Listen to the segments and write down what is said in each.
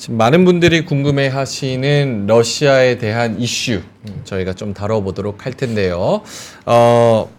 지금 많은 분들이 궁금해 하시는 러시아에 대한 이슈 저희가 좀 다뤄보도록 할 텐데요. 어,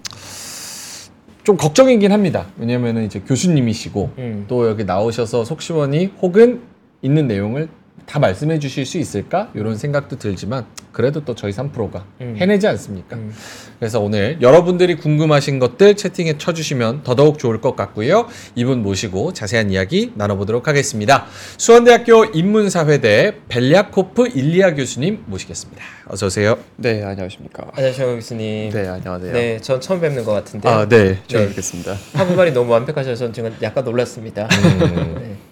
좀 걱정이긴 합니다. 왜냐면은 이제 교수님이시고 음. 또 여기 나오셔서 속시원이 혹은 있는 내용을 다 말씀해 주실 수 있을까? 이런 생각도 들지만 그래도 또 저희 3프로가 음. 해내지 않습니까? 음. 그래서 오늘 여러분들이 궁금하신 것들 채팅에 쳐주시면 더더욱 좋을 것 같고요. 이분 모시고 자세한 이야기 나눠보도록 하겠습니다. 수원대학교 인문사회대 벨리아코프 일리아 교수님 모시겠습니다. 어서 오세요. 네, 안녕하십니까. 안녕하세요 교수님. 네, 안녕하세요. 네, 전 처음 뵙는 것 같은데 아, 네, 처음 네. 뵙겠습니다. 한국말이 너무 완벽하셔서 지금 약간 놀랐습니다. 음. 네.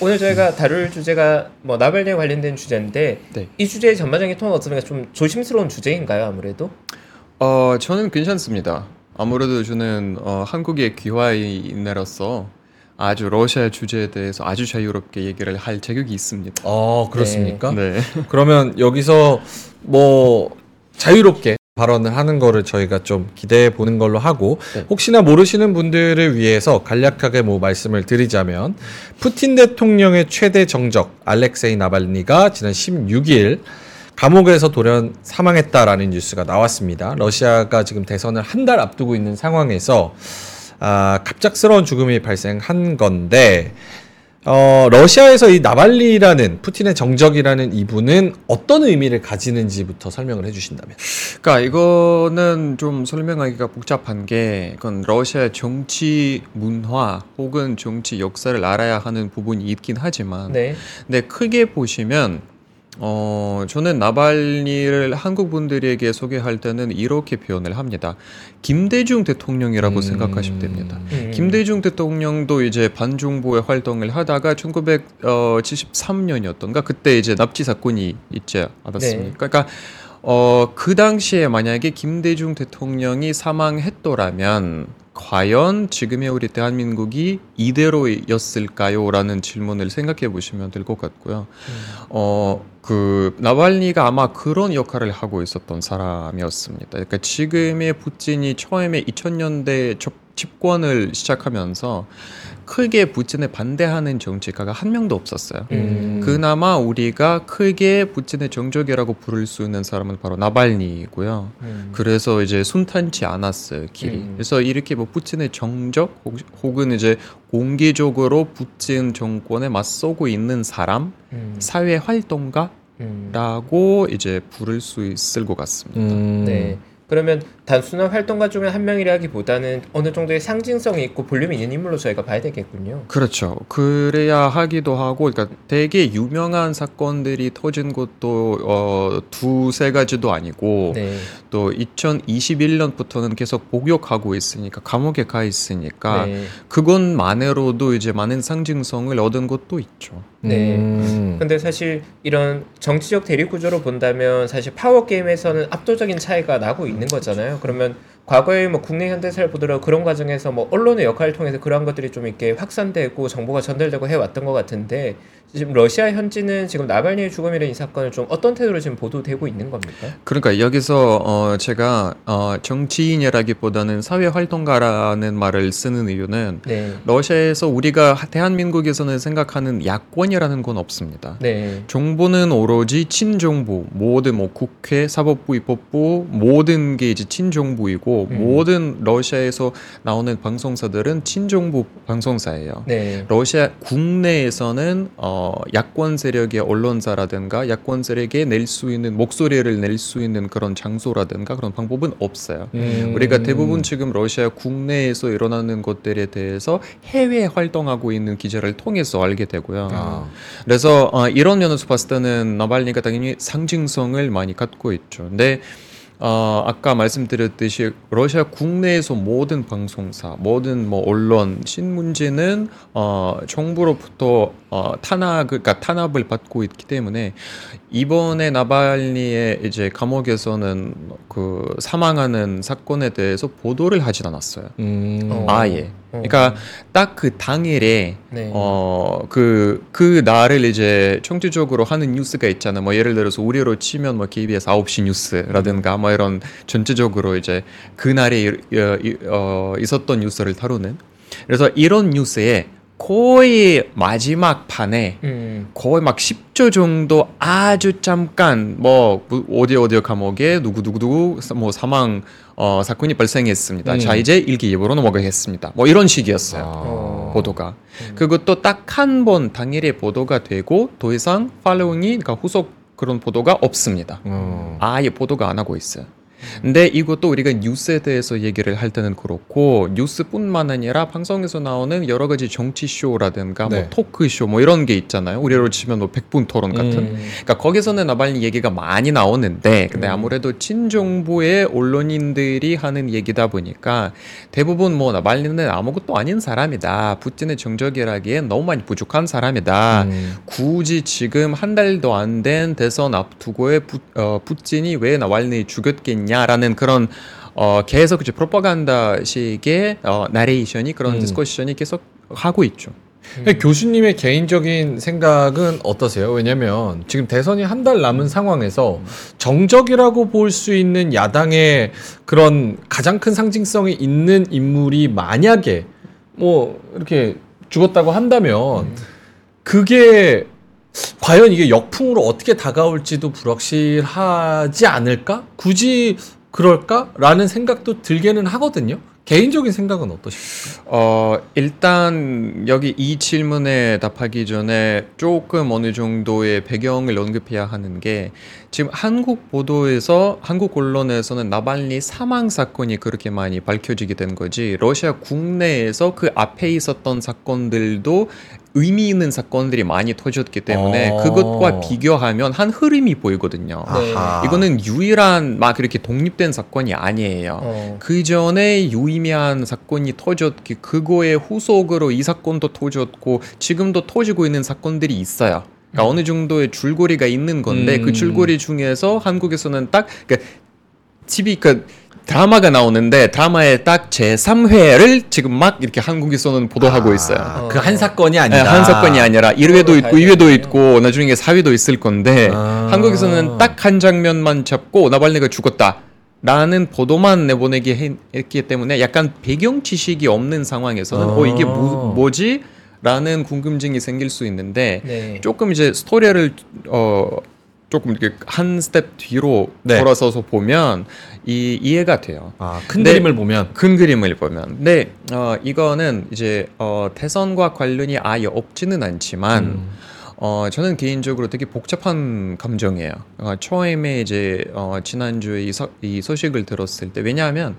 오늘 저희가 다룰 주제가 뭐 나발리에 관련된 주제인데 네. 이 주제의 전반적인 톤은 어떻습니까? 좀 조심스러운 주제인가요, 아무래도? 어, 저는 괜찮습니다. 아무래도 저는 어, 한국의 귀화인으로서 아주 러시아 주제에 대해서 아주 자유롭게 얘기를 할 자격이 있습니다. 어, 그렇습니까? 네. 그러면 여기서 뭐 자유롭게 발언을 하는 거를 저희가 좀 기대해 보는 걸로 하고 네. 혹시나 모르시는 분들을 위해서 간략하게 뭐 말씀을 드리자면 푸틴 대통령의 최대 정적 알렉세이 나발니가 지난 16일 감옥에서 돌연 사망했다라는 뉴스가 나왔습니다. 러시아가 지금 대선을 한 달 앞두고 있는 상황에서 아, 갑작스러운 죽음이 발생한 건데 어, 러시아에서 이 나발리라는 푸틴의 정적이라는 이분은 어떤 의미를 가지는지부터 설명을 해주신다면. 그러니까 이거는 좀 설명하기가 복잡한 게 그건 러시아 정치 문화 혹은 정치 역사를 알아야 하는 부분이 있긴 하지만 네. 근데 크게 보시면 어 저는 나발니를 한국 분들에게 소개할 때는 이렇게 표현을 합니다. 김대중 대통령이라고 음. 생각하시면 됩니다. 음. 김대중 대통령도 이제 반정부의 활동을 하다가 1973년이었던가 그때 이제 납치 사건이 있지 않았습니까? 그러니까 어 그 당시에 만약에 김대중 대통령이 사망했더라면 과연 지금의 우리 대한민국이 이대로였을까요?라는 질문을 생각해 보시면 될 것 같고요. 어, 그, 나발니가 아마 그런 역할을 하고 있었던 사람이었습니다. 그러니까 지금의 푸틴이 처음에 2000년대 집권을 시작하면서 크게 푸틴에 반대하는 정치가가 한 명도 없었어요. 음. 그나마 우리가 크게 푸틴의 정적이라고 부를 수 있는 사람은 바로 나발니이고요. 음. 그래서 이제 순탄치 않았어요 길이. 음. 그래서 이렇게 뭐 푸틴의 정적 혹- 혹은 이제 공개적으로 푸틴 정권에 맞서고 있는 사람, 음. 사회 활동가 라고 음. 이제 부를 수 있을 것 같습니다. 음. 네. 그러면 단순한 활동가 중에 한 명이라기보다는 어느 정도의 상징성이 있고 볼륨이 있는 인물로 저희가 봐야 되겠군요. 그렇죠. 그래야 하기도 하고, 그러니까 되게 유명한 사건들이 터진 것도 어, 두세 가지도 아니고, 네. 또 2021년부터는 계속 복역하고 있으니까 감옥에 가 있으니까 네. 그것만으로도 이제 많은 상징성을 얻은 것도 있죠. 네. 음. 근데 사실 이런 정치적 대립 구조로 본다면 사실 파워 게임에서는 압도적인 차이가 나고 있는 거잖아요. 그러면 과거에 뭐 국내 현대사를 보더라도 그런 과정에서 뭐 언론의 역할을 통해서 그러한 것들이 좀 이렇게 확산되고 정보가 전달되고 해왔던 것 같은데 지금 러시아 현지는 지금 나발니의 죽음이라는 이 사건을 좀 어떤 태도로 지금 보도되고 있는 겁니까? 그러니까 여기서 어 제가 어 정치인이라기보다는 사회 활동가라는 말을 쓰는 이유는 네. 러시아에서 우리가 대한민국에서는 생각하는 야권이라는 건 없습니다. 네. 정부는 오로지 친정부, 모든 뭐 국회, 사법부, 입법부 모든 게 이제 친정부이고 음. 모든 러시아에서 나오는 방송사들은 친정부 방송사예요. 네. 러시아 국내에서는 어, 야권 세력의 언론사라든가 야권 세력에 낼 수 있는 목소리를 낼 수 있는 그런 장소라든가 그런 방법은 없어요. 음. 우리가 대부분 지금 러시아 국내에서 일어나는 것들에 대해서 해외 활동하고 있는 기자를 통해서 알게 되고요. 아. 그래서 어, 이런 면에서 봤을 때는 나발니가 당연히 상징성을 많이 갖고 있죠. 근데 어, 아까 말씀드렸듯이 러시아 국내에서 모든 방송사, 모든 뭐 언론, 신문지는 어, 정부로부터 어, 탄압, 그러니까 탄압을 받고 있기 때문에 이번에 나발니의 이제 감옥에서는 그 사망하는 사건에 대해서 보도를 하진 않았어요. 음. 어. 아예. 어. 그러니까 딱 그 당일에 네. 어, 그, 그 날을 이제 총체적으로 하는 뉴스가 있잖아요. 뭐 예를 들어서 우리로 치면 뭐 KBS 9시 뉴스라든가 뭐 이런 전체적으로 이제 그 날에 이- 어, 이- 어, 있었던 뉴스를 다루는. 그래서 이런 뉴스에 거의 마지막 판에 음. 거의 막 10조 정도 아주 잠깐 뭐 어디 어디 감옥에 누구 누구 누구 뭐 사망 어, 사건이 발생했습니다. 음. 자 이제 일기예보로 넘어가겠습니다. 뭐 이런 식이었어요. 어. 보도가 음. 그것도 딱 한 번 당일에 보도가 되고 더 이상 팔로잉이 그러니까 후속 그런 보도가 없습니다. 어. 아예 보도가 안 하고 있어요. 근데 이것도 우리가 뉴스에 대해서 얘기를 할 때는 그렇고 뉴스뿐만 아니라 방송에서 나오는 여러 가지 정치 쇼라든가 네. 뭐 토크 쇼 뭐 이런 게 있잖아요. 우리로 치면 뭐 백분 토론 같은. 음. 그러니까 거기서는 나발리 얘기가 많이 나오는데 근데 음. 아무래도 친정부의 언론인들이 하는 얘기다 보니까 대부분 뭐 나발리는 아무것도 아닌 사람이다. 푸틴의 정적이라기엔 너무 많이 부족한 사람이다. 음. 굳이 지금 한 달도 안 된 대선 앞두고에 푸, 어, 푸틴이 왜 나왈리 죽였겠냐 라는 그런 어, 계속 이제 프로파간다식의 어, 나레이션이 그런 음. discussion이 계속 하고 있죠. 근데 교수님의 개인적인 생각은 어떠세요? 왜냐면 지금 대선이 한 달 남은 상황에서 정적이라고 볼 수 있는 야당의 그런 가장 큰 상징성이 있는 인물이 만약에 뭐 이렇게 죽었다고 한다면 그게 과연 이게 역풍으로 어떻게 다가올지도 불확실하지 않을까? 굳이 그럴까? 라는 생각도 들게는 하거든요. 개인적인 생각은 어떠십니까? 어, 일단 여기 이 질문에 답하기 전에 조금 어느 정도의 배경을 언급해야 하는 게 지금 한국 보도에서 한국 언론에서는 나발리 사망 사건이 그렇게 많이 밝혀지게 된 거지 러시아 국내에서 그 앞에 있었던 사건들도 의미 있는 사건들이 많이 터졌기 때문에 어. 그것과 비교하면 한 흐름이 보이거든요. 네. 아하. 이거는 유일한 막 그렇게 독립된 사건이 아니에요. 어. 그 전에 유의미한 사건이 터졌기 그거의 후속으로 이 사건도 터졌고 지금도 터지고 있는 사건들이 있어요. 그러니까 음. 어느 정도의 줄거리가 있는 건데 음. 그 줄거리 중에서 한국에서는 딱 그러니까 TV 그 드라마가 나오는데 드라마의 딱 제 3회를 지금 막 이렇게 한국에서는 보도하고 있어요. 그한 사건이 네, 아니다. 한 사건이 아니라 1회도 그걸로 있고 봐야 2회도 되겠네요. 있고 나중에 4회도 있을 건데 아. 한국에서는 딱 한 장면만 잡고 나발리가 죽었다. 라는 보도만 내보내기 해- 했기 때문에 약간 배경 지식이 없는 상황에서는 아. 어 이게 뭐, 뭐지? 라는 궁금증이 생길 수 있는데 네. 조금 이제 스토리를 어 조금 이렇게 한 스텝 뒤로 네. 돌아서서 보면 이 이해가 돼요. 아, 큰 네. 그림을 보면 큰 그림을 보면. 근데 어 이거는 이제 어 대선과 관련이 아예 없지는 않지만 음. 어 저는 개인적으로 되게 복잡한 감정이에요. 어, 처음에 이제 어 지난주에 이, 서, 이 소식을 들었을 때 왜냐하면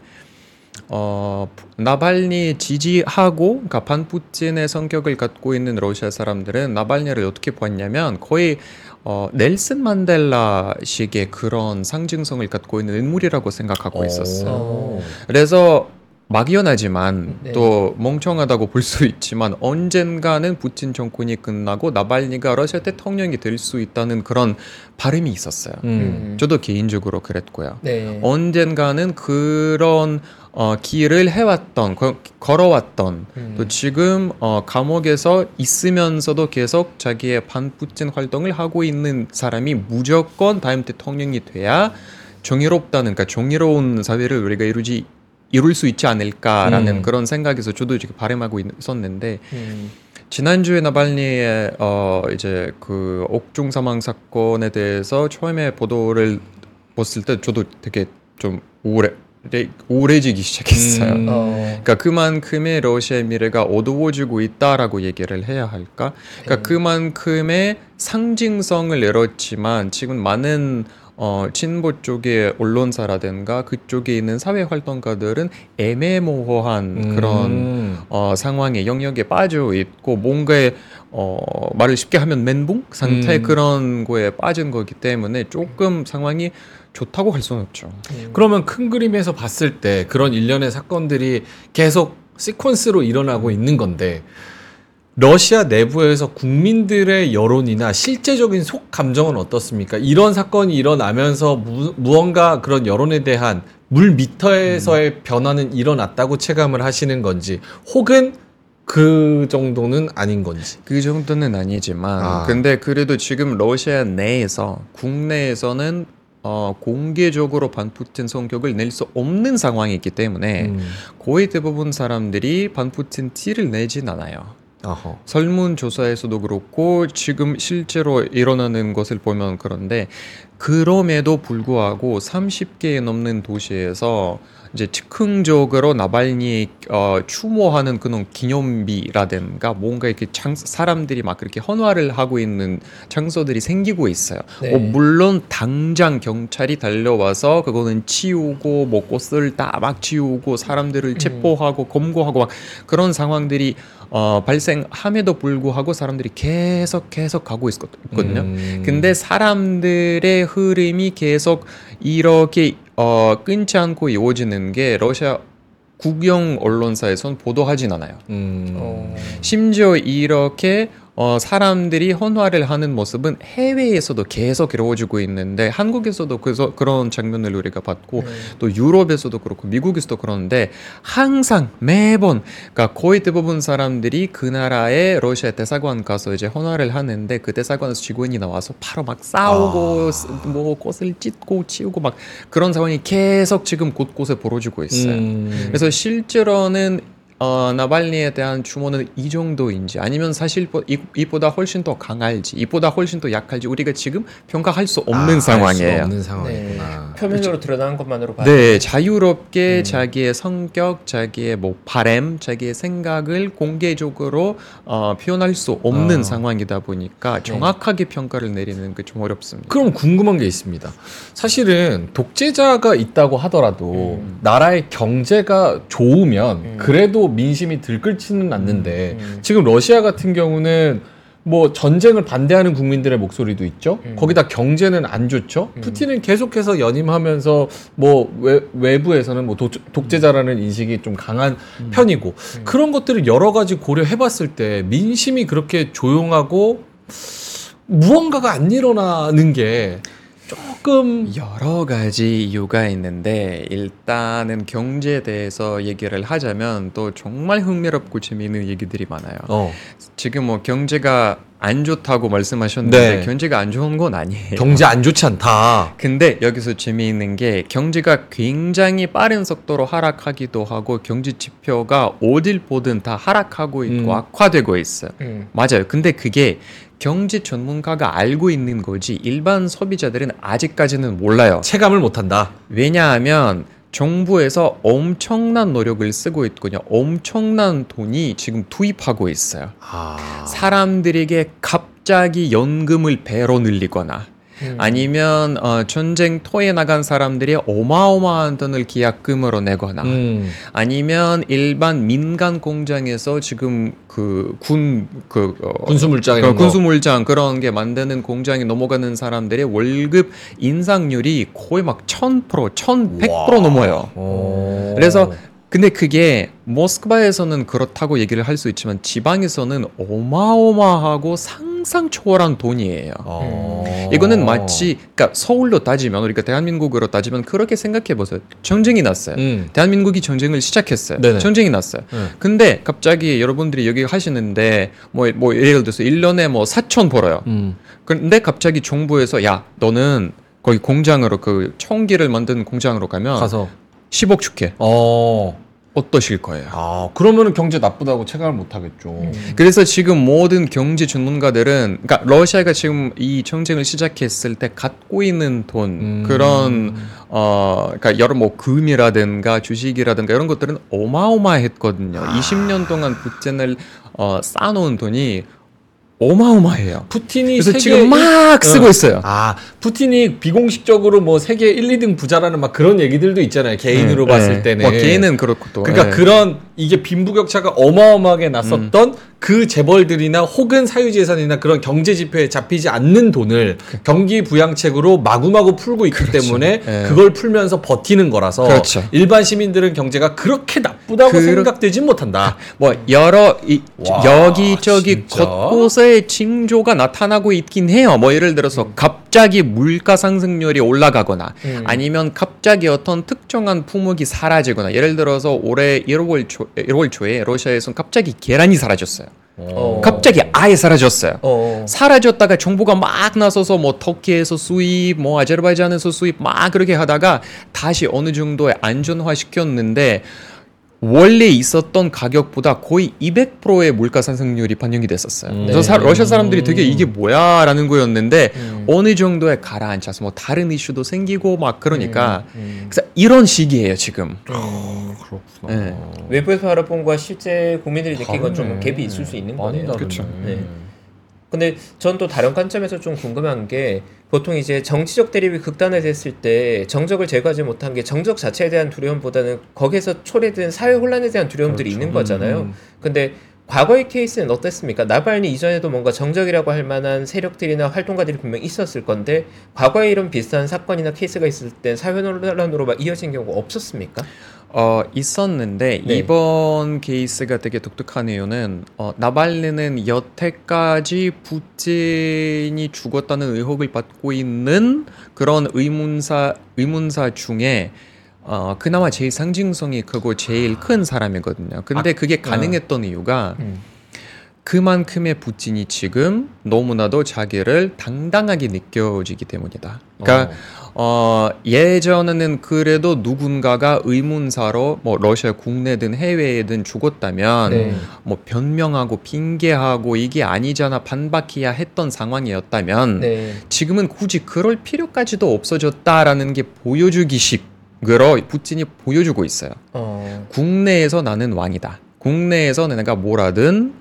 어 나발니 지지하고 그러니까 반푸틴의 성격을 갖고 있는 러시아 사람들은 나발니를 어떻게 봤냐면 거의 어 넬슨 만델라식의 그런 상징성을 갖고 있는 인물이라고 생각하고 있었어요. 어. 그래서 막연하지만 네. 또 멍청하다고 볼 수 있지만 언젠가는 푸틴 정권이 끝나고 나발니가 러시아 대통령이 될 수 있다는 그런 바람이 있었어요. 음. 저도 개인적으로 그랬고요. 네. 언젠가는 그런 어, 길을 해왔던 거- 걸어왔던 음. 또 지금 어, 감옥에서 있으면서도 계속 자기의 반푸틴 활동을 하고 있는 사람이 무조건 다음 대통령이 돼야 정의롭다는 그러니까 정의로운 사회를 우리가 이루지 이룰 수 있지 않을까라는 음. 그런 생각에서 저도 지금 바람하고 있- 있었는데 음. 지난주에 나발니의 어 이제 그 옥중 사망 사건에 대해서 처음에 보도를 봤을 때 저도 되게 좀 우울해 우울해지기 시작했어요. 음. 어. 그러니까 그만큼의 러시아의 미래가 어두워지고 있다라고 얘기를 해야 할까? 그러니까 네. 그만큼의 상징성을 잃었지만 지금 많은 어, 진보 쪽의 언론사라든가 그쪽에 있는 사회 활동가들은 애매모호한 음. 그런 어, 상황에 영역에 빠져 있고 뭔가에 어, 말을 쉽게 하면 멘붕 상태 음. 그런 거에 빠진 거기 때문에 조금 상황이 좋다고 할 수는 없죠. 음. 그러면 큰 그림에서 봤을 때 그런 일련의 사건들이 계속 시퀀스로 일어나고 있는 건데 러시아 내부에서 국민들의 여론이나 실제적인 속 감정은 어떻습니까? 이런 사건이 일어나면서 무, 무언가 그런 여론에 대한 물 미터에서의 변화는 일어났다고 체감을 하시는 건지 혹은 그 정도는 아닌 건지. 그 정도는 아니지만 아. 근데 그래도 지금 러시아 내에서 국내에서는 어, 공개적으로 반푸틴 성격을 낼 수 없는 상황이기 때문에 음. 거의 대부분 사람들이 반푸틴 티를 내진 않아요. 어허. 설문조사에서도 그렇고 지금 실제로 일어나는 것을 보면 그런데 그럼에도 불구하고 30개에 넘는 도시에서 이제 즉흥적으로 나발니 어, 추모하는 그런 기념비라든가 뭔가 이렇게 장, 사람들이 막 그렇게 헌화를 하고 있는 장소들이 생기고 있어요. 네. 어, 물론 당장 경찰이 달려와서 그거는 치우고 뭐 꽃을 다 막 치우고 사람들을 체포하고 검거하고 막 그런 상황들이 어, 발생함에도 불구하고 사람들이 계속 계속 가고 있, 있거든요. 음. 근데 사람들의 흐름이 계속 이렇게 어, 끊지 않고 이어지는 게 러시아 국영 언론사에선 보도하진 않아요. 음. 어. 심지어 이렇게 어, 사람들이 헌화를 하는 모습은 해외에서도 계속 이루어지고 있는데 한국에서도 그래서 그런 장면을 우리가 봤고 네. 또 유럽에서도 그렇고 미국에서도 그러는데 항상 매번 그러니까 거의 대부분 사람들이 그 나라의 러시아 대사관 가서 이제 헌화를 하는데 그 대사관에서 직원이 나와서 바로 막 싸우고 아. 쓰- 뭐 꽃을 찢고 치우고 막 그런 상황이 계속 지금 곳곳에 벌어지고 있어요. 음. 그래서 실제로는 어, 나발니에 대한 추모는 이 정도인지 아니면 사실 이- 이보다 훨씬 더 강할지 이보다 훨씬 더 약할지 우리가 지금 평가할 수 없는 아, 상황이에요. 없는 상황이구나. 표면적으로 드러나는 것만으로 봐도 네, 자유롭게 음. 자기의 성격, 자기의 뭐 바램, 자기의 생각을 공개적으로 어, 표현할 수 없는 아. 상황이다 보니까 정확하게 평가를 내리는 게 좀 어렵습니다. 그럼 궁금한 게 있습니다. 사실은 독재자가 있다고 하더라도 음. 나라의 경제가 좋으면 음. 그래도 민심이 들끓지는 않는데 음. 지금 러시아 같은 경우는 뭐 전쟁을 반대하는 국민들의 목소리도 있죠. 음. 거기다 경제는 안 좋죠. 음. 푸틴은 계속해서 연임하면서 뭐 외, 외부에서는 뭐 독, 독재자라는 인식이 좀 강한 편이고 음. 그런 것들을 여러 가지 고려해봤을 때 민심이 그렇게 조용하고 무언가가 안 일어나는 게 조금 여러 가지 이유가 있는데 일단은 경제에 대해서 얘기를 하자면 또 정말 흥미롭고 재미있는 얘기들이 많아요. 어, 지금 뭐 경제가 안 좋다고 말씀하셨는데 네. 경제가 안 좋은 건 아니에요. 경제 안 좋지 않다. 근데 여기서 재미있는 게 경제가 굉장히 빠른 속도로 하락하기도 하고 경제 지표가 어딜 보든 다 하락하고 있고 음. 악화되고 있어요. 음. 맞아요. 근데 그게 경제 전문가가 알고 있는 거지 일반 소비자들은 아직까지는 몰라요. 체감을 못한다. 왜냐하면 정부에서 엄청난 노력을 쓰고 있거든요. 엄청난 돈이 지금 투입하고 있어요. 아, 사람들에게 갑자기 연금을 배로 늘리거나 음. 아니면 어, 전쟁터에 나간 사람들이 어마어마한 돈을 계약금으로 내거나 음, 아니면 일반 민간 공장에서 지금 그 군그 군수물장 이런 거. 군수물장 그런 게 만드는 공장에 넘어가는 사람들의 월급 인상률이 거의 막 1000%, 1100% 와. 넘어요. 어. 그래서 근데 그게 모스크바에서는 그렇다고 얘기를 할 수 있지만 지방에서는 어마어마하고 상상 초월한 돈이에요. 어. 이거는 마치 그러니까 서울로 따지면 우리가 대한민국으로 따지면 그렇게 생각해 보세요. 전쟁이 났어요. 음, 대한민국이 전쟁을 시작했어요. 네네. 전쟁이 났어요. 네. 근데 갑자기 여러분들이 여기 하시는데 뭐, 뭐 예를 들어서 1년에 뭐 4천 벌어요. 음, 근데 갑자기 정부에서 야 너는 거기 공장으로 그 총기를 만드는 공장으로 가면 가서 10억 줄게. 어, 어떠실 거예요? 아 그러면은 경제 나쁘다고 체감을 못 하겠죠. 음. 그래서 지금 모든 경제 전문가들은 그러니까 러시아가 지금 이 전쟁을 시작했을 때 갖고 있는 돈 음. 그런 어 그러니까 여러 뭐 금이라든가 주식이라든가 이런 것들은 어마어마했거든요. 아. 20년 동안 붓젠을 어 쌓아놓은 돈이 어마어마해요. 푸틴이 그래서 지금 막 쓰고 어. 있어요. 아, 푸틴이 비공식적으로 뭐 세계 1, 2등 부자라는 막 그런 얘기들도 있잖아요. 개인으로 네, 봤을 네. 때는. 뭐 개인은 그렇고 또 그러니까 네. 그런 이게 빈부격차가 어마어마하게 났었던 그 재벌들이나 혹은 사유재산이나 그런 경제 지표에 잡히지 않는 돈을 경기 부양책으로 마구마구 풀고 있기 때문에 네. 그걸 풀면서 버티는 거라서 그렇죠. 일반 시민들은 경제가 그렇게 나쁘다고 그렇- 생각되진 못한다. 뭐 여러 이, 와, 여기저기 진짜? 곳곳에 징조가 나타나고 있긴 해요. 뭐 예를 들어서 갑 자기 물가 상승률이 올라가거나 음. 아니면 갑자기 어떤 특정한 품목이 사라지거나 예를 들어서 올해 1월 초 1월 초에 러시아에서 갑자기 계란이 사라졌어요. 어. 갑자기 아예 사라졌어요. 어. 사라졌다가 정부가 막 나서서 뭐 터키에서 수입, 뭐 아제르바이잔에서 수입 막 그렇게 하다가 다시 어느 정도에 안전화 시켰는데 원래 있었던 가격보다 거의 200%의 물가 상승률이 반영이 됐었어요. 음. 그래서 사- 네. 러시아 사람들이 되게 이게 뭐야라는 거였는데 음. 어느 정도에 가라앉아서 뭐 다른 이슈도 생기고 막 그러니까 음. 그래서 이런 시기예요 지금. 음. 그렇구나. 네. 외부에서 바라본 거와 실제 국민들이 느낀 건 좀. 갭이 있을 수 있는 거네요. 그쵸. 네. 근데 전 또 다른 관점에서 좀 궁금한 게 보통 이제 정치적 대립이 극단화됐을 때 정적을 제거하지 못한 게 정적 자체에 대한 두려움보다는 거기에서 초래된 사회 혼란에 대한 두려움들이 그렇죠. 있는 거잖아요. 음. 근데 과거의 케이스는 어땠습니까? 나발니 이전에도 뭔가 정적이라고 할 만한 세력들이나 활동가들이 분명 있었을 건데 과거에 이런 비슷한 사건이나 케이스가 있을 땐 사회 논란으로 막 이어진 경우가 없었습니까? 어 있었는데 네. 이번 케이스가 되게 독특한 이유는 어, 나발니는 여태까지 푸틴이 죽였다는 의혹을 받고 있는 그런 의문사 의문사 중에 어 그나마 제일 상징성이 크고 제일 큰 사람이거든요. 근데 그게 가능했던 이유가 음. 그만큼의 푸틴이 지금 너무나도 자기를 당당하게 느껴지기 때문이다. 그러니까 어, 예전에는 그래도 누군가가 의문사로 뭐 러시아 국내든 해외에든 죽었다면 네. 뭐 변명하고 핑계하고 이게 아니잖아 반박해야 했던 상황이었다면 네. 지금은 굳이 그럴 필요까지도 없어졌다라는 게 보여주기식으로 푸틴이 보여주고 있어요. 어. 국내에서 나는 왕이다. 국내에서 내가 뭐라든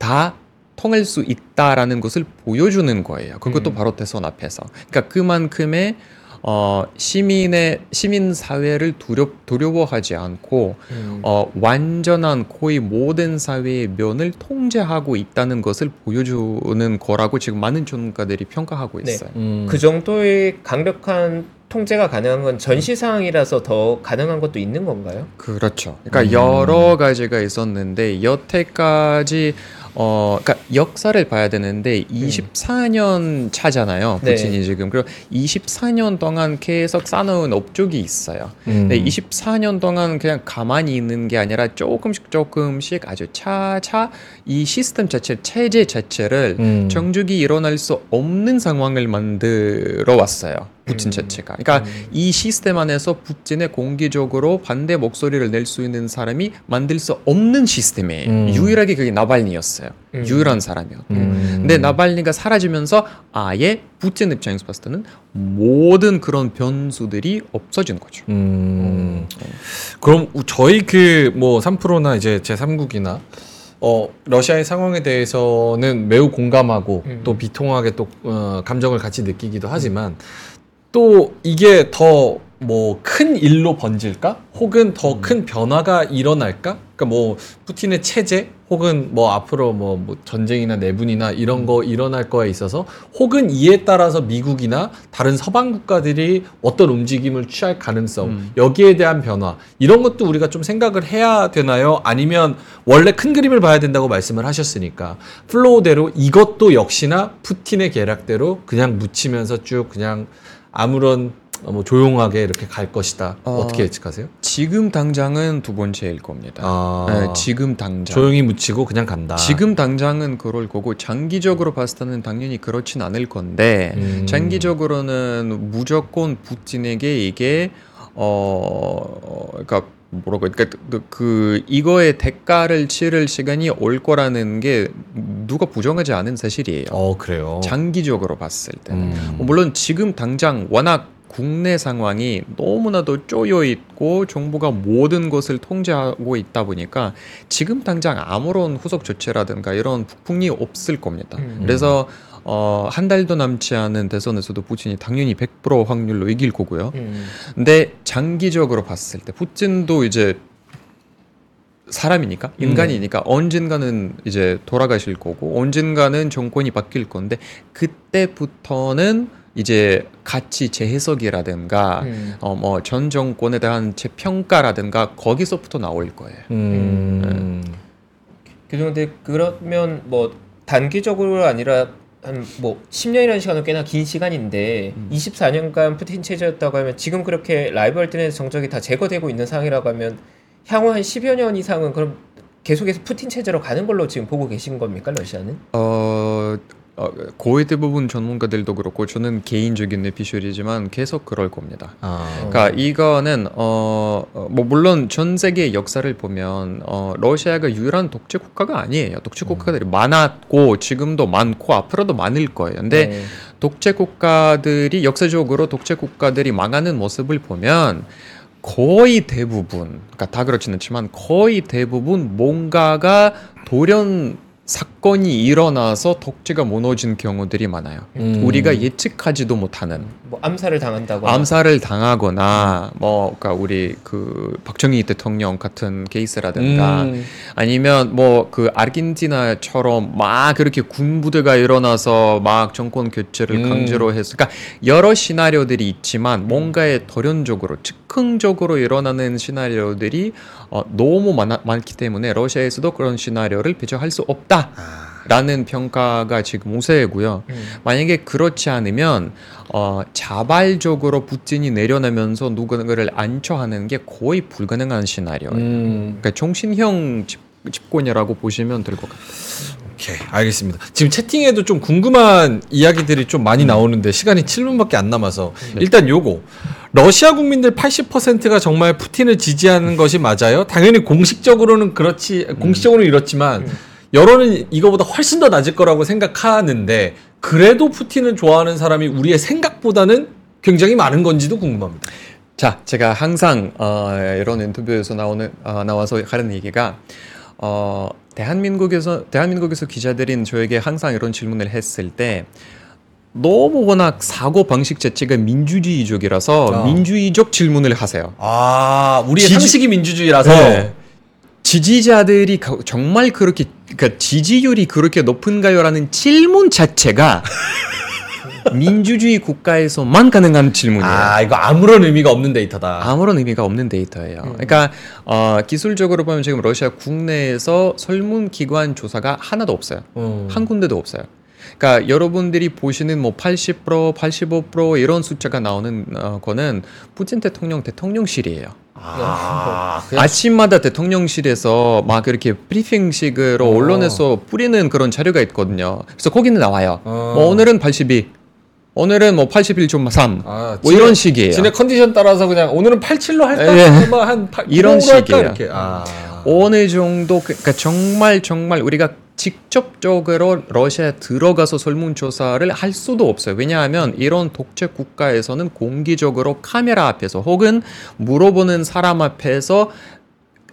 다 통할 수 있다라는 것을 보여주는 거예요. 그것도 음. 바로 대선 앞에서. 그러니까 그만큼의 어, 시민의 시민 사회를 두려, 두려워하지 않고 음. 어, 완전한 거의 모든 사회의 면을 통제하고 있다는 것을 보여주는 거라고 지금 많은 전문가들이 평가하고 네. 있어요. 음. 그 정도의 강력한 통제가 가능한 건 전시 상황이라서 더 가능한 것도 있는 건가요? 그렇죠. 그러니까 음. 여러 가지가 있었는데 여태까지 어 그러니까 역사를 봐야 되는데 24년 차잖아요. 네. 푸틴이 지금 그리고 24년 동안 계속 쌓아놓은 업적이 있어요. 음. 네, 24년 동안 그냥 가만히 있는 게 아니라 조금씩 조금씩 아주 차차 이 시스템 자체, 체제 자체를 음. 정적이 일어날 수 없는 상황을 만들어 왔어요. 푸틴 음. 자체가. 그러니까 음. 이 시스템 안에서 푸틴의 공개적으로 반대 목소리를 낼 수 있는 사람이 만들 수 없는 시스템이에요. 음. 유일하게 그게 나발니였어요. 음. 유일한 사람이었고. 음. 근데 나발니가 사라지면서 아예 푸틴 입장에서 봤을 때는 모든 그런 변수들이 없어진 거죠. 음. 그럼 우- 저희 그 뭐 3프로나 이제 제 3국이나 어 러시아의 상황에 대해서는 매우 공감하고 음. 또 비통하게 또 어, 감정을 같이 느끼기도 하지만 또 이게 더 뭐 큰 일로 번질까? 혹은 더 큰 변화가 일어날까? 그러니까 뭐 푸틴의 체제 혹은 뭐 앞으로 뭐, 뭐 전쟁이나 내분이나 이런 거 일어날 거에 있어서 혹은 이에 따라서 미국이나 다른 서방 국가들이 어떤 움직임을 취할 가능성 음. 여기에 대한 변화 이런 것도 우리가 좀 생각을 해야 되나요? 아니면 원래 큰 그림을 봐야 된다고 말씀을 하셨으니까 플로우대로 이것도 역시나 푸틴의 계략대로 그냥 묻히면서 쭉 그냥 아무런 어, 뭐 조용하게 이렇게 갈 것이다. 어, 어... 떻게 예측하세요? 지금 당장은 두 번째일 겁니다. 아, 네, 지금 당장. 조용히 묻히고 그냥 간다. 지금 당장은 그럴 거고 장기적으로 봤을 때는 당연히 그렇진 않을 건데 음. 장기적으로는 무조건 푸틴에게 이게 어 그러니까 뭐라고 그러니까 그, 그 이거의 대가를 치를 시간이 올 거라는 게 누가 부정하지 않은 사실이에요. 어 그래요. 장기적으로 봤을 때는 음. 뭐 물론 지금 당장 워낙 국내 상황이 너무나도 쪼여 있고 정부가 모든 것을 통제하고 있다 보니까 지금 당장 아무런 후속 조치라든가 이런 북풍이 없을 겁니다. 음. 그래서 어, 한 달도 남지 않은 대선에서도 푸틴이 당연히 100% 확률로 이길 거고요. 음. 근데 장기적으로 봤을 때 푸틴도 이제 사람이니까 인간이니까 언젠가는 이제 돌아가실 거고 언젠가는 정권이 바뀔 건데 그때부터는 이제 가치 재해석이라든가 음. 어뭐 전 정권에 대한 재평가라든가 거기서부터 나올 거예요. 음. 그런데 그러면 뭐 단기적으로 아니라 한뭐 10년이라는 시간은 꽤나 긴 시간인데 음. 24년간 푸틴 체제였다고 하면 지금 그렇게 라이브 할때는 정적이 다 제거되고 있는 상황이라고 하면 향후 한 10여 년 이상은 그럼 계속해서 푸틴 체제로 가는 걸로 지금 보고 계신 겁니까 러시아는? 어, 어, 거의 대부분 전문가들도 그렇고 저는 개인적인 에피소드이지만 계속 그럴 겁니다. 아. 그러니까 이거는 어, 어, 뭐 물론 전 세계 역사를 보면 어, 러시아가 유일한 독재 국가가 아니에요. 독재 국가들이 많았고 지금도 많고 앞으로도 많을 거예요. 근데 네. 독재 국가들이 역사적으로 독재 국가들이 망하는 모습을 보면 거의 대부분, 그러니까 다 그렇지는 않지만 거의 대부분 뭔가가 돌연 사건이 일어나서 독재가 무너진 경우들이 많아요. 음. 우리가 예측하지도 못하는 뭐 암살을 당한다거나 암살을 당하거나 뭐 그러니까 우리 그 박정희 대통령 같은 케이스라든가 음. 아니면 뭐 그 아르헨티나처럼 막 그렇게 군부대가 일어나서 막 정권 교체를 음. 강제로 해서 그러니까 여러 시나리오들이 있지만 뭔가의 돌연적으로 즉흥적으로 일어나는 시나리오들이 어, 너무 많아, 많기 때문에 러시아에서도 그런 시나리오를 배제할 수 없다 라는 평가가 지금 우세고요. 음. 만약에 그렇지 않으면 어, 자발적으로 푸틴이 내려나면서 누군가를 안처하는 게 거의 불가능한 시나리오예요. 음. 그러니까 정신형 집, 집권이라고 보시면 될 것 같아요. 오케이 알겠습니다. 지금 채팅에도 좀 궁금한 이야기들이 좀 많이 나오는데 시간이 7분밖에 안 남아서 일단 요거 러시아 국민들 80%가 정말 푸틴을 지지하는 것이 맞아요? 당연히 공식적으로는 그렇지 공식적으로는 이렇지만 여론은 이거보다 훨씬 더 낮을 거라고 생각하는데 그래도 푸틴을 좋아하는 사람이 우리의 생각보다는 굉장히 많은 건지도 궁금합니다. 자, 제가 항상 어, 이런 인터뷰에서 나오는 어, 나와서 하는 얘기가 어, 대한민국에서 대한민국에서 기자들인 저에게 항상 이런 질문을 했을 때 너무 워낙 사고 방식 자체가 민주주의적이라서 어. 민주주의적 질문을 하세요. 아 우리의 지지- 상식이 민주주의라서 네. 지지자들이 가- 정말 그렇게 그러니까 지지율이 그렇게 높은가요라는 질문 자체가 민주주의 국가에서만 가능한 질문이에요. 아 이거 아무런 의미가 없는 데이터다. 아무런 의미가 없는 데이터예요. 그러니까 어, 기술적으로 보면 지금 러시아 국내에서 설문 기관 조사가 하나도 없어요. 음. 한 군데도 없어요. 그러니까 여러분들이 보시는 뭐 80%, 85% 이런 숫자가 나오는 어, 거는 푸틴 대통령 대통령실이에요. 아, 아침마다 대통령실에서 막 이렇게 브리핑식으로 어. 언론에서 뿌리는 그런 자료가 있거든요. 그래서 거기는 나와요. 어. 뭐 오늘은 82, 오늘은 뭐 81.3, 아, 뭐 이런 식이에요. 지네 컨디션 따라서 그냥 오늘은 87로 할까? 예. 뭐한 8, 이런 할까? 식이에요. 이렇게. 아. 어느 정도 그러니까 정말 정말 우리가 직접적으로 러시아에 들어가서 설문조사를 할 수도 없어요. 왜냐하면 이런 독재 국가에서는 공개적으로 카메라 앞에서 혹은 물어보는 사람 앞에서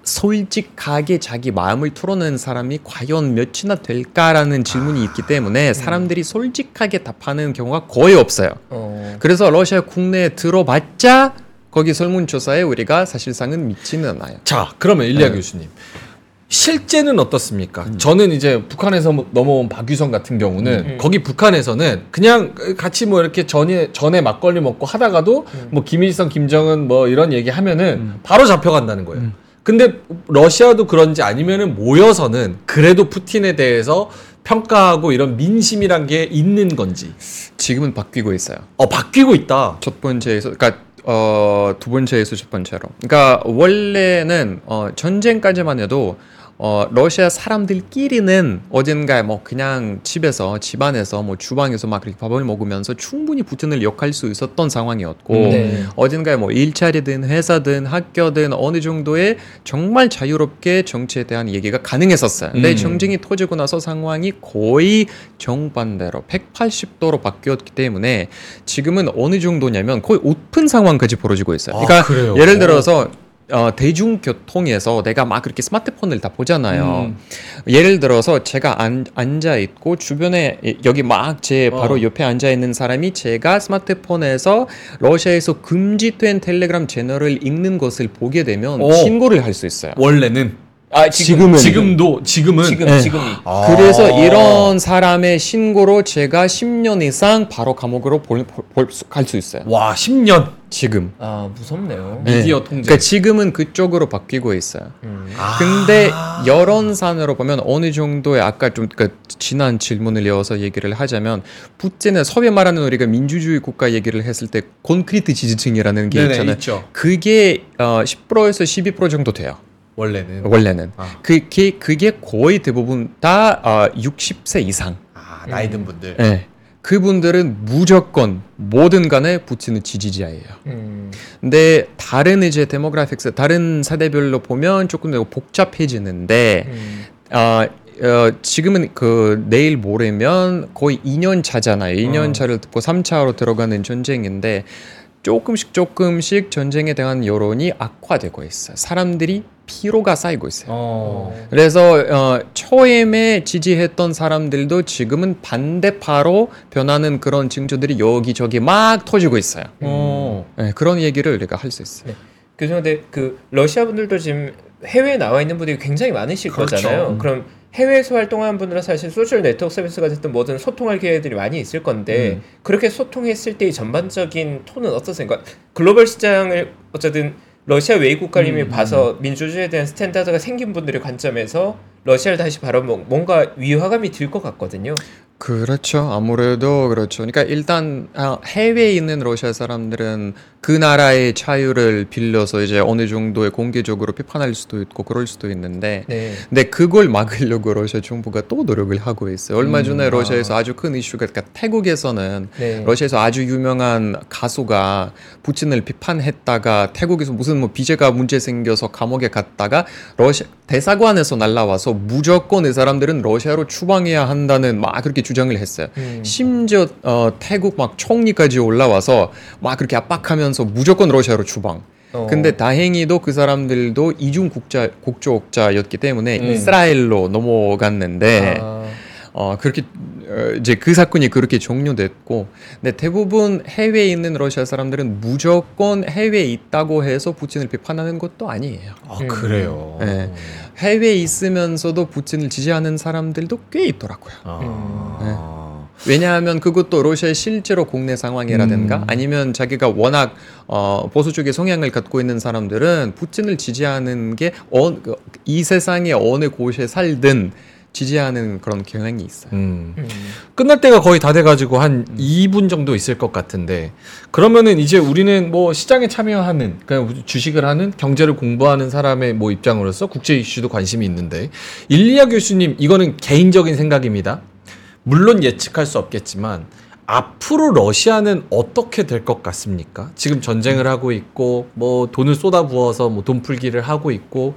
솔직하게 자기 마음을 털어내는 사람이 과연 몇이나 될까라는 질문이 있기 때문에 사람들이 솔직하게 답하는 경우가 거의 없어요. 어. 그래서 러시아 국내에 들어봤자 거기 설문조사에 우리가 사실상은 믿지는 않아요. 자, 그러면 일리아 네. 교수님. 실제는 어떻습니까? 음. 저는 이제 북한에서 뭐 넘어온 박유성 같은 경우는 음. 거기 북한에서는 그냥 같이 뭐 이렇게 전에 전에 막걸리 먹고 하다가도 음. 뭐 김일성, 김정은 뭐 이런 얘기 하면은 음. 바로 잡혀간다는 거예요. 음. 근데 러시아도 그런지 아니면은 모여서는 그래도 푸틴에 대해서 평가하고 이런 민심이란 게 있는 건지. 지금은 바뀌고 있어요. 어 바뀌고 있다. 첫 번째에서 그러니까 어, 두 번째에서 첫 번째로. 그러니까 원래는 어, 전쟁까지만 해도 어, 러시아 사람들끼리는 어딘가에 뭐 그냥 집에서 집안에서 뭐 주방에서 막 그렇게 밥을 먹으면서 충분히 푸틴을 욕할 수 있었던 상황이었고 음. 네. 어딘가에 뭐 일자리든 회사든 학교든 어느 정도의 정말 자유롭게 정치에 대한 얘기가 가능했었어요. 근데 음. 정쟁이 터지고 나서 상황이 거의 정반대로 180도로 바뀌었기 때문에 지금은 어느 정도냐면 거의 오픈 상황까지 벌어지고 있어요. 아, 그러니까 그래요? 예를 들어서 어, 대중교통에서 내가 막 그렇게 스마트폰을 다 보잖아요. 음. 예를 들어서 제가 안, 앉아 있고 주변에 이- 여기 막 제 바로 어. 옆에 앉아 있는 사람이 제가 스마트폰에서 러시아에서 금지된 텔레그램 채널을 읽는 것을 보게 되면 오. 신고를 할 수 있어요. 원래는 아 지금 지금은- 지금도 지금은 지금 네. 지금이 아. 그래서 이런 사람의 신고로 제가 10년 이상 바로 감옥으로 갈 수 있어요. 와 10년 지금. 아 무섭네요. 네. 미디어 네. 통제. 그러니까 지금은 그쪽으로 바뀌고 있어요. 음. 아. 근데 여론산으로 보면 어느 정도의 아까 좀 그러니까 지난 질문을 이어서 얘기를 하자면 푸틴은 소위 말하는 우리가 민주주의 국가 얘기를 했을 때 콘크리트 지지층이라는 게 네네, 있잖아요. 있죠. 그게 어, 10%에서 12% 정도 돼요. 원래는 원래는 아. 그게 그게 거의 대부분 다 어, 60세 이상. 아 나이 든 분들. 네. 그분들은 무조건 뭐든 간에 푸틴은 지지자예요. 음. 근데 다른 이제 demographics 다른 세대별로 보면 조금 더 복잡해지는데 음. 아 어, 지금은 그 내일 모레면 거의 2년 차잖아요. 2년 어. 차를 듣고 3차로 들어가는 전쟁인데 조금씩 조금씩 전쟁에 대한 여론이 악화되고 있어요. 사람들이 피로가 쌓이고 있어요. 어. 그래서 어, 처음에 지지했던 사람들도 지금은 반대파로 변하는 그런 징조들이 여기저기 막 터지고 있어요. 어. 네, 그런 얘기를 우리가 할 수 있어요. 교수님 근데 그 러시아 분들도 지금 해외에 나와 있는 분들이 굉장히 많으실 그렇죠. 거잖아요. 음. 그럼 해외에서 활동하는 분들은 사실 소셜 네트워크 서비스가 됐든 뭐든 소통할 기회들이 많이 있을 건데 음. 그렇게 소통했을 때의 전반적인 톤은 어떠세요? 그러니까 글로벌 시장을 어쨌든 러시아 외국가님이 음, 봐서 민주주의에 대한 standard가 생긴 분들의 관점에서 러시아를 다시 바라보면 뭔가 위화감이 들 것 같거든요. 그렇죠. 아무래도 그렇죠. 그러니까 일단 아, 해외에 있는 러시아 사람들은 그 나라의 자유를 빌려서 이제 어느 정도의 공개적으로 비판할 수도 있고 그럴 수도 있는데 네. 근데 그걸 막으려고 러시아 정부가 또 노력을 하고 있어요. 얼마 전에 음, 러시아에서 아 주 큰 이슈가 그러니까 태국에서는 네. 러시아에서 아주 유명한 가수가 푸틴을 비판했다가 태국에서 무슨 뭐 비제가 문제 생겨서 감옥에 갔다가 러시아 대사관에서 날라와서 무조건 이 사람들은 러시아로 추방해야 한다는 막 그렇게 주장을 했어요. 음. 심지어 어, 태국 막 총리까지 올라와서 막 그렇게 압박하면 서 무조건 러시아로 추방. 어. 근데 다행히도 그 사람들도 이중 국자 국적자였기 때문에 음. 이스라엘로 넘어갔는데 아, 어 그렇게 어, 이제 그 사건이 그렇게 종료됐고 근데 대부분 해외에 있는 러시아 사람들은 무조건 해외에 있다고 해서 푸틴을 비판하는 것도 아니에요. 아, 음. 그래요. 네. 해외에 있으면서도 푸틴을 지지하는 사람들도 꽤 있더라고요. 아. 왜냐하면 그것도 러시아의 실제로 국내 상황이라든가 음. 아니면 자기가 워낙 어, 보수 쪽의 성향을 갖고 있는 사람들은 푸틴을 지지하는 게 이 세상의 어느 곳에 살든 지지하는 그런 경향이 있어요. 음. 음. 끝날 때가 거의 다 돼가지고 한 2분 정도 있을 것 같은데 그러면은 이제 우리는 뭐 시장에 참여하는 그냥 주식을 하는 경제를 공부하는 사람의 뭐 입장으로서 국제 이슈도 관심이 있는데 일리아 교수님 이거는 개인적인 생각입니다. 물론 예측할 수 없겠지만 앞으로 러시아는 어떻게 될 것 같습니까? 지금 전쟁을 하고 있고 뭐 돈을 쏟아부어서 뭐 돈 풀기를 하고 있고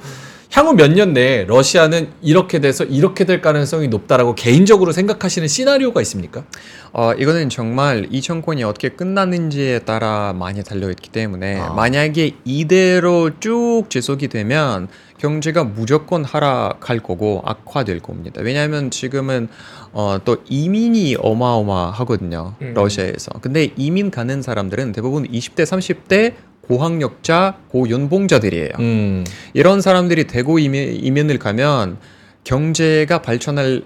향후 몇 년 내에 러시아는 이렇게 돼서 이렇게 될 가능성이 높다라고 개인적으로 생각하시는 시나리오가 있습니까? 어, 이거는 정말 이 정권이 어떻게 끝나는지에 따라 많이 달려있기 때문에 아. 만약에 이대로 쭉 지속이 되면 경제가 무조건 하락할 거고 악화될 겁니다. 왜냐하면 지금은 어, 또 이민이 어마어마하거든요. 음. 러시아에서. 근데 이민 가는 사람들은 대부분 20대, 30대 고학력자, 고연봉자들이에요. 음. 이런 사람들이 대구 이민, 이민을 가면 경제가 발전할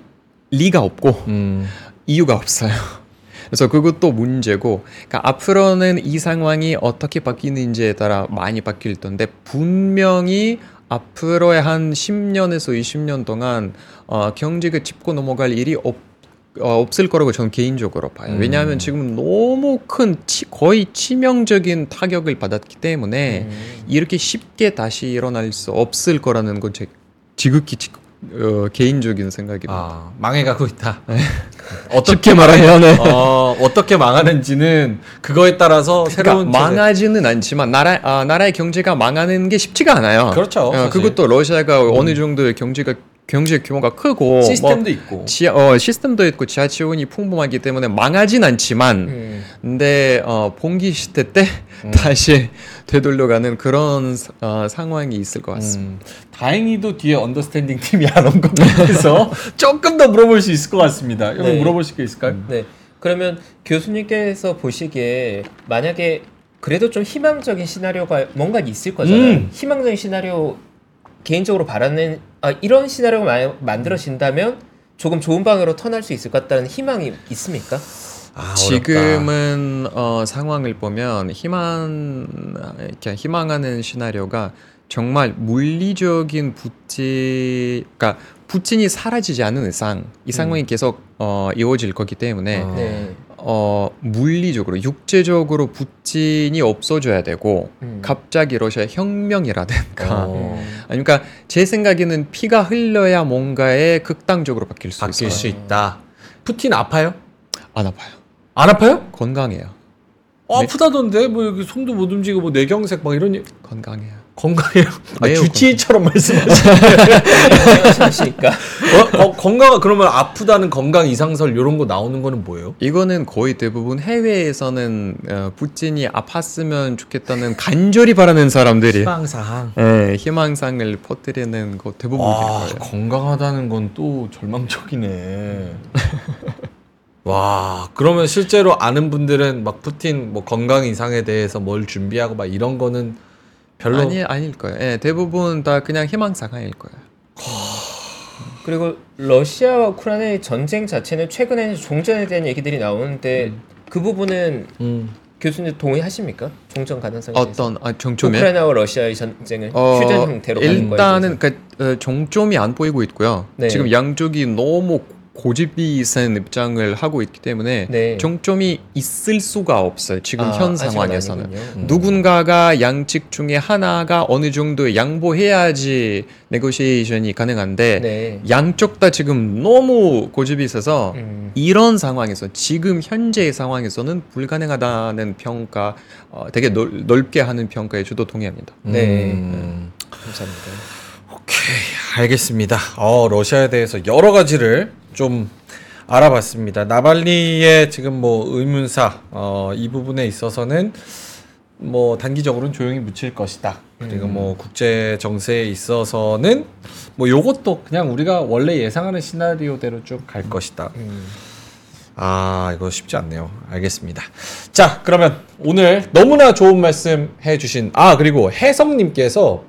리가 없고 음. 이유가 없어요. 그래서 그것도 문제고, 그러니까 앞으로는 이 상황이 어떻게 바뀌는지에 따라 많이 바뀔 텐데 분명히 앞으로의 한 10년에서 20년 동안 어, 경제가 짚고 넘어갈 일이 없, 어, 없을 거라고 저는 개인적으로 봐요. 음. 왜냐하면 지금 너무 큰 치, 거의 치명적인 타격을 받았기 때문에 음. 이렇게 쉽게 다시 일어날 수 없을 거라는 건 제 지극히 지- 어, 개인적인 생각입니다. 아, 망해가고 있다. 쉽게 말하면 네. 어, 어떻게 망하는지는 그거에 따라서 새로운 그러니까 세대- 망하지는 않지만 나라 아, 나라의 경제가 망하는 게 쉽지가 않아요. 그렇죠, 어. 그것도 러시아가 어느 정도의 경제가 경제 규모가 크고 시스템도 뭐 있고. 지하, 어, 시스템도 있고 지하 지원이 풍부하기 때문에 망하진 않지만 음. 근데 어, 봉기 시대 때 음. 다시 되돌려가는 그런 어, 상황이 있을 것 같습니다. 음, 다행히도 뒤에 언더스탠딩 팀이 안 온 것 같아서 조금 더 물어볼 수 있을 것 같습니다. 여기 네. 물어보실 게 있을까요? 네. 그러면 교수님께서 보시기에 만약에 그래도 좀 희망적인 시나리오가 뭔가 있을 거잖아요. 음. 희망적인 시나리오 개인적으로 바라는 아, 이런 시나리오가 마- 만들어진다면 조금 좋은 방향으로 턴할 수 있을 것 같다는 희망이 있습니까? 아. 지금은 어, 상황을 보면 희망 이렇게 희망하는 시나리오가 정말 물리적인 부치, 그러니까 부친이 사라지지 않는 이상 이 상황이 계속 어, 이어질 거기 때문에 어. 네. 어, 물리적으로 육체적으로 부친이 없어져야 되고 음. 갑자기 러시아 혁명이라든가 어. 음. 아니, 그러니까 제 생각에는 피가 흘러야 뭔가에 극단적으로 바뀔 수 바뀔 있어요. 수 있다. 푸틴 아파요? 안 아파요. 안 아파요? 건강해요. 어, 네. 아프다던데 뭐 여기 손도 못 움직이고 뭐 뇌경색 막 이런 일- 건강해요. 건강해요. 아, 주치의처럼 말씀하시네. 하시니까 어, 어, 건강 그러면 아프다는 건강 이상설 이런 거 나오는 거는 뭐예요? 이거는 거의 대부분 해외에서는 어, 푸틴이 아팠으면 좋겠다는 간절히 바라는 사람들이 희망사항. 예, 희망상을 퍼뜨리는 거 대부분일 아, 거예요. 건강하다는 건 또 절망적이네. 와, 그러면 실제로 아는 분들은 막 푸틴 뭐 건강 이상에 대해서 뭘 준비하고 막 이런 거는 별로 아니 아닐 거예요. 예, 대부분 다 그냥 희망사항일 거예요. 그리고 러시아와 우크라이나의 전쟁 자체는 최근에는 종전에 대한 얘기들이 나오는데 그 부분은 음. 교수님 동의하십니까? 종전 가능성에? 어떤 아, 정점에 우크라이나와 러시아의 전쟁을 어, 휴전 형태로 가는 거에 일단은 대해서. 그 어, 정점이 안 보이고 있고요. 네. 지금 양쪽이 너무 고집이 센 입장을 하고 있기 때문에 네. 정점이 있을 수가 없어요. 지금 아, 현 상황에서는. 음. 누군가가 양측 중에 하나가 어느 정도 양보해야지 네고시에이션이 가능한데 네. 양쪽 다 지금 너무 고집이 있어서 음. 이런 상황에서 지금 현재의 상황에서는 불가능하다는 평가 어, 되게 넓, 넓게 하는 평가에 저도 동의합니다. 네. 음. 감사합니다. 오케이, 알겠습니다. 어, 러시아에 대해서 여러 가지를 좀 알아봤습니다. 나발리의 지금 뭐 의문사 어, 이 부분에 있어서는 뭐 단기적으로는 조용히 묻힐 것이다. 그리고 뭐 국제 정세에 있어서는 뭐 요것도 그냥 우리가 원래 예상하는 시나리오대로 쭉 갈 것이다. 음. 아 이거 쉽지 않네요. 알겠습니다. 자 그러면 오늘 너무나 좋은 말씀 해주신 아 그리고 혜성님께서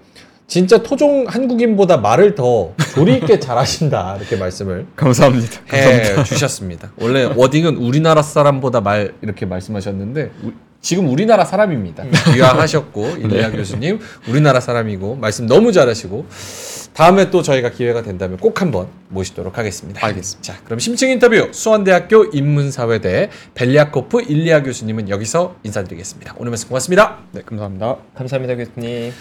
진짜 토종 한국인보다 말을 더 조리 있게 잘하신다 이렇게 말씀을 감사합니다. 해 주셨습니다. 원래 워딩은 우리나라 사람보다 말 이렇게 말씀하셨는데 우- 지금 우리나라 사람입니다. 귀화하셨고 일리아 교수님 우리나라 사람이고 말씀 너무 잘하시고 다음에 또 저희가 기회가 된다면 꼭 한번 모시도록 하겠습니다. 알겠습니다. 자, 그럼 심층 인터뷰 수원대학교 인문사회대 벨리아코프 일리아 교수님은 여기서 인사드리겠습니다. 오늘 말씀 고맙습니다. 네, 감사합니다. 감사합니다 교수님.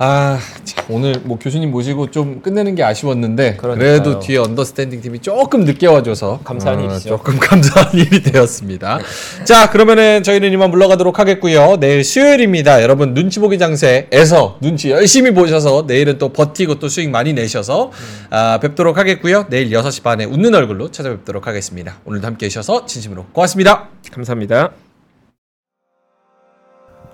아, 참, 오늘 뭐 교수님 모시고 좀 끝내는 게 아쉬웠는데 그러니까요. 그래도 뒤에 언더스탠딩 팀이 조금 늦게 와줘서 감사한 어, 일이죠. 조금 감사한 일이 되었습니다. 자, 그러면은 저희는 이만 물러가도록 하겠고요. 내일 수요일입니다. 여러분 눈치 보기 장세에서 눈치 열심히 보셔서 내일은 또 버티고 또 수익 많이 내셔서 아, 뵙도록 하겠고요. 내일 6시 반에 웃는 얼굴로 찾아뵙도록 하겠습니다. 오늘도 함께 해주셔서 진심으로 고맙습니다. 감사합니다.